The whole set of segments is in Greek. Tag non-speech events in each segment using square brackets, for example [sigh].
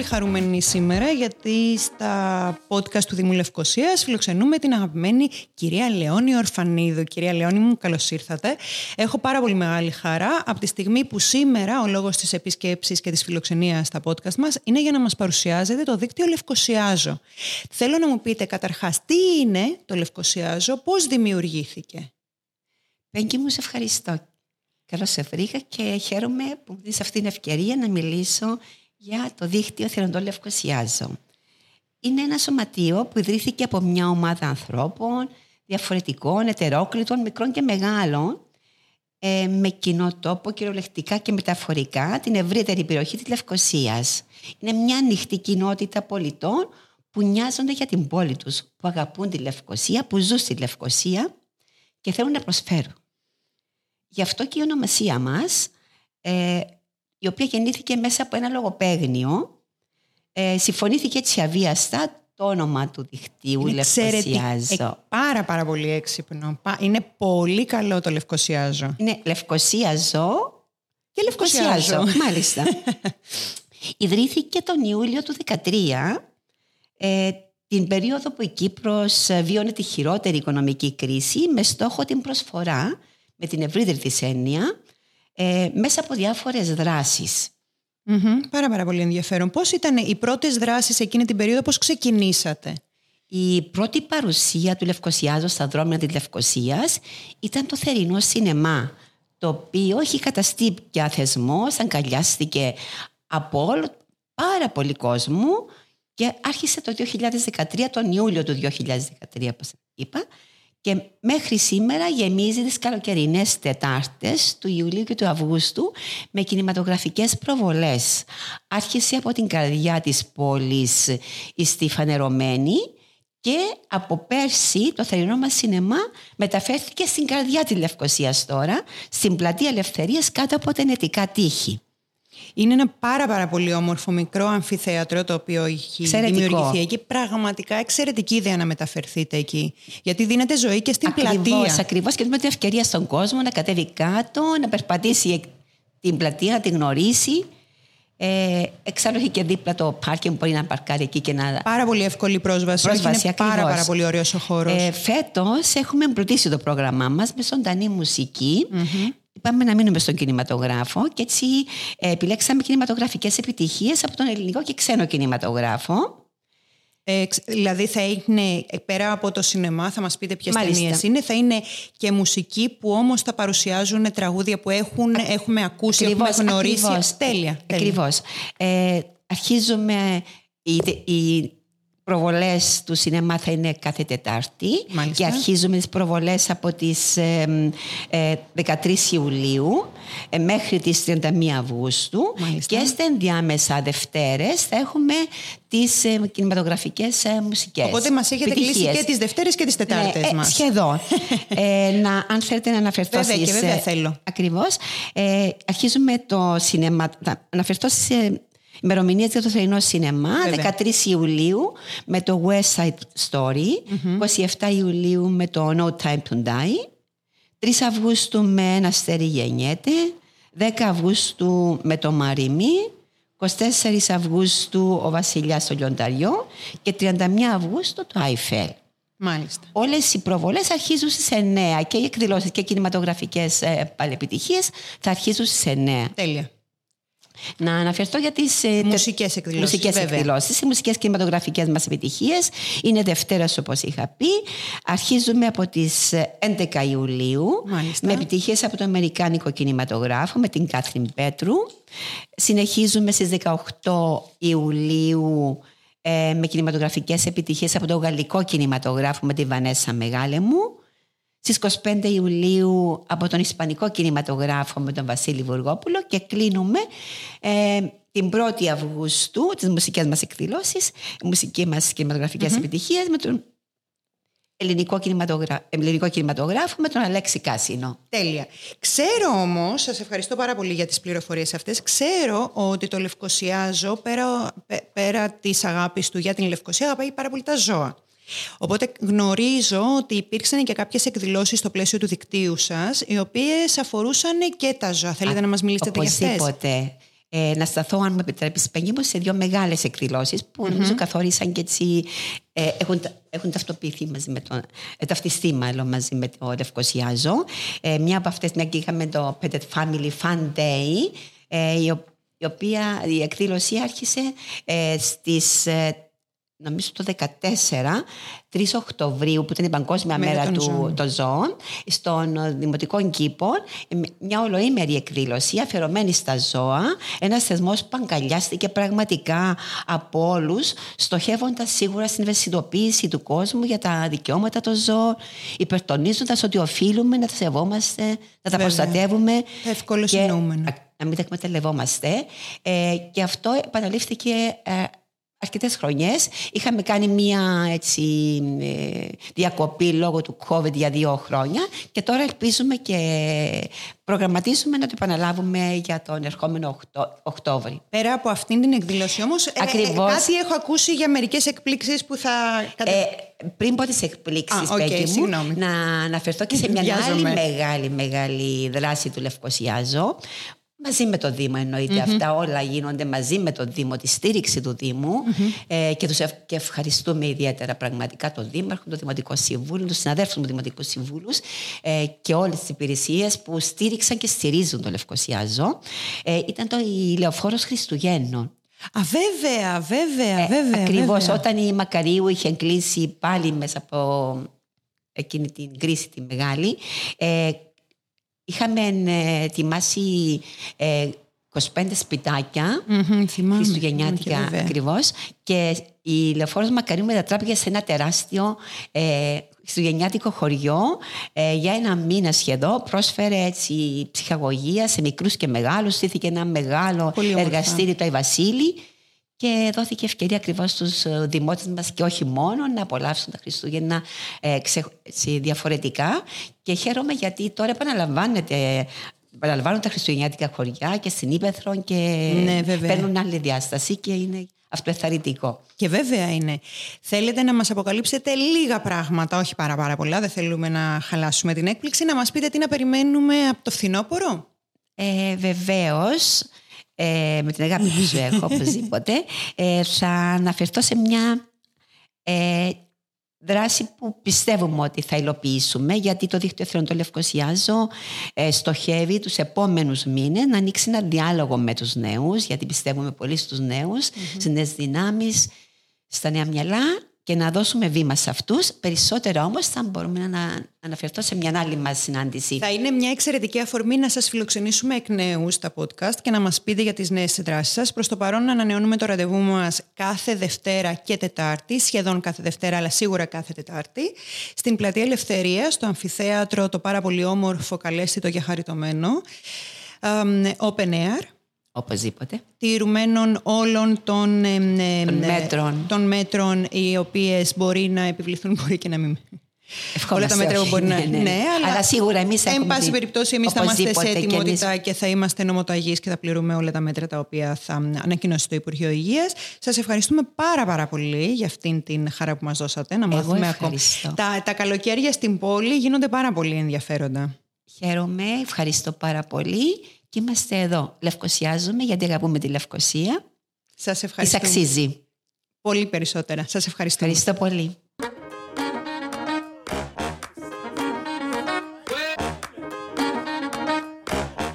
Πολύ χαρούμενη σήμερα γιατί στα podcast του Δήμου Λευκοσίας φιλοξενούμε την αγαπημένη κυρία Λεόνη Ορφανίδου. Κυρία Λεόνη μου, καλώς ήρθατε. Έχω πάρα πολύ μεγάλη χαρά από τη στιγμή που σήμερα ο λόγος της επισκέψης και της φιλοξενίας στα podcast μας είναι για να μας παρουσιάζετε το δίκτυο Λευκοσιάζο. Θέλω να μου πείτε καταρχάς τι είναι το Λευκοσιάζο, πώς δημιουργήθηκε; Πέγκη μου, σε ευχαριστώ. Καλώς σε βρήκα και χαίρομαι που μου δίνεις αυτή την ευκαιρία να μιλήσω για το δίκτυο Θεροντό Λευκοσιάζω. Είναι ένα σωματείο που ιδρύθηκε από μια ομάδα ανθρώπων διαφορετικών, ετερόκλητων, μικρών και μεγάλων, ε, με κοινό τόπο κυριολεκτικά και μεταφορικά την ευρύτερη περιοχή της Λευκοσίας. Είναι μια ανοιχτή κοινότητα πολιτών που νοιάζονται για την πόλη τους, που αγαπούν τη Λευκοσία, που ζουν στη Λευκοσία και θέλουν να προσφέρουν. Γι' αυτό και η ονομασία μας ε, η οποία γεννήθηκε μέσα από ένα λογοπαίγνιο. Ε, συμφωνήθηκε έτσι αβίαστα το όνομα του δικτύου Είναι Λευκοσιάζω. Ε, πάρα πάρα πολύ έξυπνο. Είναι πολύ καλό το Λευκοσιάζο. Είναι Λευκοσιάζω Και Λευκοσιάζο. Μάλιστα. [laughs] Ιδρύθηκε τον Ιούλιο του 2013, ε, την περίοδο που η Κύπρος βίωνε τη χειρότερη οικονομική κρίση με στόχο την προσφορά, με την ευρύτερη της έννοια, ε, μέσα από διάφορες δράσεις. Μμμ, Πάρα πάρα πολύ ενδιαφέρον. Πώς ήταν οι πρώτες δράσεις εκείνη την περίοδο, πώς ξεκινήσατε; Η πρώτη παρουσία του Λευκοσιάζου στα δρόμια της Λευκοσίας ήταν το θερινό σινεμά, το οποίο έχει καταστεί πια θεσμός, αγκαλιάστηκε από όλο, πάρα πολύ κόσμο και άρχισε το 2013, τον Ιούλιο του 2013, όπως είπα, και μέχρι σήμερα γεμίζει τις καλοκαιρινές Τετάρτες του Ιουλίου και του Αυγούστου με κινηματογραφικές προβολές. Άρχισε από την καρδιά της πόλης η Στιφανερωμένη και από πέρσι το θερινό μας σινεμά μεταφέρθηκε στην καρδιά της Λευκοσίας τώρα, στην πλατεία Ελευθερίας κάτω από τα ενετικά τείχη. Είναι ένα πάρα πάρα πολύ όμορφο μικρό αμφιθέατρο το οποίο έχει Εξαιρετικό. δημιουργηθεί εκεί. Πραγματικά εξαιρετική ιδέα να μεταφερθείτε εκεί. Γιατί δίνετε ζωή και στην Ακριβώς, πλατεία. ακριβώς και με την ευκαιρία στον κόσμο να κατέβει κάτω, να περπατήσει εκ- την πλατεία, να την γνωρίσει. Ε, εξάλλου έχει και δίπλα το πάρκινγκ που μπορεί να παρκάρει εκεί και να... Πάρα πολύ εύκολη πρόσβαση. Πρόσβαση, είναι πάρα, ακριβώς. πάρα πολύ ωραίος ο χώρος. Ε, φέτος έχουμε εμπλουτίσει το πρόγραμμά μας με ζωντανή μουσική. Είπαμε να μείνουμε στον κινηματογράφο και έτσι ε, επιλέξαμε κινηματογραφικές επιτυχίες από τον ελληνικό και ξένο κινηματογράφο. Ε, ξ- δηλαδή θα είναι ε, πέρα από το σινεμά, θα μας πείτε ποιες Μάλιστα. ταινίες είναι, θα είναι και μουσική που όμως θα παρουσιάζουν τραγούδια που έχουν, έχουμε ακούσει, έχουμε γνωρίσει. ακριβώς. Τέλεια. τέλεια. Ακριβώς. Ε, αρχίζουμε, οι, οι προβολές του σινεμά θα είναι κάθε Τετάρτη Μάλιστα. και αρχίζουμε τις προβολές από τις ε, ε, 13 Ιουλίου ε, μέχρι τις 31 Αυγούστου Μάλιστα. και στα ενδιάμεσα Δευτέρες θα έχουμε τις ε, κινηματογραφικές ε, μουσικές. Οπότε μας έχετε κλείσει επιτυχίες. και τις Δευτέρες και τις Τετάρτες Ναι, ε, μας. Σχεδόν. [laughs] ε, να, αν θέλετε να αναφερθώ Βέβαια και στις, βέβαια ε, θέλω. Ακριβώς. Ε, αρχίζουμε το σινεμά. Θα αναφερθώ στις ε, ημερομηνίες για το θερινό σινεμά. Βέβαια. 13 Ιουλίου με το West Side Story. 27 Ιουλίου με το No Time to Die. 3 Αυγούστου με Ένα αστέρι γεννιέται. 10 Αυγούστου με το Μαριμί. 24 Αυγούστου ο Βασιλιάς στο Λιονταριό και 31 Αυγούστου το Άιφελ. Μάλιστα. Όλες οι προβολές αρχίζουν στις 9 και οι εκδηλώσεις και κινηματογραφικές ε, πάλι επιτυχίες θα αρχίζουν στις 9. Τέλεια. Να αναφερθώ για τις ε, Μουσικές εκδηλώσεις, μουσικές βέβαια. εκδηλώσεις. Οι μουσικές κινηματογραφικές μας επιτυχίες είναι Δευτέρας όπως είχα πει. Αρχίζουμε από τις ε, 11 Ιουλίου Μάλιστα. με επιτυχίες από το Αμερικάνικο κινηματογράφο με την Κάθριν Πέτρου. Συνεχίζουμε στις 18 Ιουλίου ε, με κινηματογραφικές επιτυχίες από το Γαλλικό κινηματογράφο με τη Βανέσα Μεγάλεμου. Στις 25 Ιουλίου από τον Ισπανικό κινηματογράφο με τον Βασίλη Βουργόπουλο και κλείνουμε ε, την 1η Αυγούστου τις μουσικές μας εκδηλώσεις, μουσική μας κινηματογραφικές επιτυχίες με τον ελληνικό, κινηματογρα... ελληνικό κινηματογράφο με τον Αλέξη Κάσινο. Τέλεια. Ξέρω όμως, σας ευχαριστώ πάρα πολύ για τις πληροφορίες αυτές. Ξέρω ότι το Λευκοσιάζω πέρα, πέρα της αγάπης του για την Λευκοσία αγαπάει πάρα πολύ τα ζώα. Οπότε γνωρίζω ότι υπήρξαν και κάποιες εκδηλώσεις στο πλαίσιο του δικτύου σας, οι οποίες αφορούσαν και τα ζώα. Θέλετε να μας μιλήσετε για αυτές; Οπωσδήποτε. Ε, να σταθώ, αν μου επιτρέπεις, Παγγί μου, σε δύο μεγάλες εκδηλώσεις που mm-hmm. νομίζω καθόρισαν και έτσι. Ε, έχουν, έχουν ταυτοποιηθεί μαζί με το. Ε, ταυτιστεί μάλλον μαζί με το Λευκοσιάζο. Ε, μια από αυτές, μια και είχαμε το Pet Family Fun Day, ε, η, η οποία η εκδήλωση άρχισε ε, στις ε, νομίζω το 2014, 3 Οκτωβρίου, που ήταν η Παγκόσμια Μέρα, του, των Ζώων, στον Δημοτικό Κήπο, μια ολοήμερη εκδήλωση αφιερωμένη στα ζώα. Ένας θεσμός που αγκαλιάστηκε πραγματικά από όλους, στοχεύοντας σίγουρα στην ευαισθητοποίηση του κόσμου για τα δικαιώματα των ζώων, υπερτονίζοντας ότι οφείλουμε να τα σεβόμαστε, να τα προστατεύουμε. Τα ευκολοσυνούμενα. Να μην τα εκμεταλλευόμαστε. Ε, και αυτό επαναλήφθηκε ε, αρκετές χρονιές. Είχαμε κάνει μία έτσι, ε, διακοπή λόγω του COVID για δύο χρόνια και τώρα ελπίζουμε και προγραμματίζουμε να το επαναλάβουμε για τον ερχόμενο Οκτώβρη. Πέρα από αυτήν την εκδήλωση όμως, ε, ε, Ακριβώς. κάτι έχω ακούσει για μερικές εκπλήξεις που θα... Ε, πριν πω τις εκπλήξεις, okay, μου, να αναφερθώ και σε μια άλλη μεγάλη, μεγάλη δράση του Λευκοσιάζω Μαζί με το Δήμο αυτά όλα γίνονται μαζί με το Δήμο, τη στήριξη του Δήμου ε, και, τους και ευχαριστούμε ιδιαίτερα πραγματικά τον Δήμαρχο, το Δημοτικό Συμβούλιο, τους συναδέλφους μου Δημοτικού Συμβούλους ε, και όλες τις υπηρεσίες που στήριξαν και στηρίζουν το Λευκοσιάζο. Ε, ήταν το ηλεοφόρο Χριστουγέννων. Α, βέβαια, βέβαια, βέβαια. Ακριβώς όταν η Μακαρίου είχε κλείσει πάλι μέσα από εκείνη την κρίση τη μεγάλη, Είχαμε ε, ετοιμάσει 25 ε, σπιτάκια, mm-hmm, χριστουγεννιάτικα ακριβώς. Και η λεωφόρος Μακαρίου μετατράπηκε σε ένα τεράστιο ε, χριστουγεννιάτικο χωριό ε, για ένα μήνα σχεδόν. Πρόσφερε έτσι ψυχαγωγία σε μικρούς και μεγάλους. Στήθηκε ένα μεγάλο εργαστήριο το Βασίλη και δόθηκε ευκαιρία ακριβώς στους ε, δημότες μας και όχι μόνο να απολαύσουν τα Χριστούγεννα ε, ξε, διαφορετικά. Και χαίρομαι γιατί τώρα επαναλαμβάνεται επαναλαμβάνουν τα χριστουγεννιάτικα χωριά και στην Ήπεθρο και ναι, παίρνουν άλλη διάσταση και είναι αυτοεθαρρυντικό. Και βέβαια είναι. Θέλετε να μας αποκαλύψετε λίγα πράγματα, όχι πάρα πάρα πολλά, δεν θέλουμε να χαλάσουμε την έκπληξη, να μας πείτε τι να περιμένουμε από το φθινόπωρο; Ε, βεβαίως ε, με την αγάπη που σου έχω οπωσδήποτε, ε, θα αναφερθώ σε μια ε, δράση που πιστεύουμε ότι θα υλοποιήσουμε γιατί το δίκτυο Εθνών το Λευκοσιάζω ε, στοχεύει τους επόμενους μήνες να ανοίξει ένα διάλογο με τους νέους γιατί πιστεύουμε πολύ στους νέους, mm-hmm. στις νέες δυνάμεις, στα νέα μυαλά και να δώσουμε βήμα σε αυτούς. Περισσότερα όμως θα μπορούμε να αναφερθώ σε μια άλλη μας συνάντηση. Θα είναι μια εξαιρετική αφορμή να σας φιλοξενήσουμε εκ νέου στα podcast και να μας πείτε για τις νέες δράσεις σας. Προς το παρόν να ανανεώνουμε το ραντεβού μας κάθε Δευτέρα και Τετάρτη, σχεδόν κάθε Δευτέρα αλλά σίγουρα κάθε Τετάρτη, στην Πλατεία Ελευθερίας, στο αμφιθέατρο το πάρα πολύ όμορφο, καλέσθητο και χαριτωμένο, Open Air. Οπωσδήποτε. Τηρουμένων όλων των, ε, των, μέτρων. των μέτρων οι οποίες μπορεί να επιβληθούν, μπορεί και να μην... Όλα τα μέτρα που μπορεί να. Ναι, ναι. ναι αλλά, αλλά σίγουρα εμείς έχουμε. Εν πάση περιπτώσει, εμείς θα είμαστε σε ετοιμότητα και, και θα είμαστε νομοταγείς και θα πληρούμε όλα τα μέτρα τα οποία θα ανακοινώσει το Υπουργείο Υγείας. Σας ευχαριστούμε πάρα, πάρα πολύ για αυτήν την χαρά που μας δώσατε. Να μάθουμε ακόμα. Τα, τα καλοκαίρια στην πόλη γίνονται πάρα πολύ ενδιαφέροντα. Χαίρομαι, ευχαριστώ πάρα πολύ και είμαστε εδώ. Λευκοσιάζουμε γιατί αγαπούμε τη Λευκοσία. Σας ευχαριστώ. Της αξίζει. Πολύ περισσότερα. Σας ευχαριστώ. Ευχαριστώ πολύ.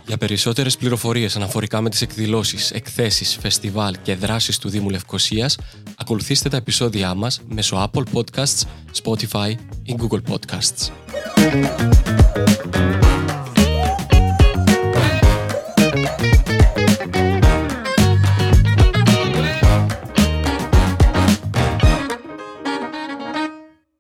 Για περισσότερες πληροφορίες αναφορικά με τις εκδηλώσεις, εκθέσεις, φεστιβάλ και δράσεις του Δήμου Λευκοσίας, ακολουθήστε τα επεισόδια μας μέσω Apple Podcasts, Spotify ή Google Podcasts.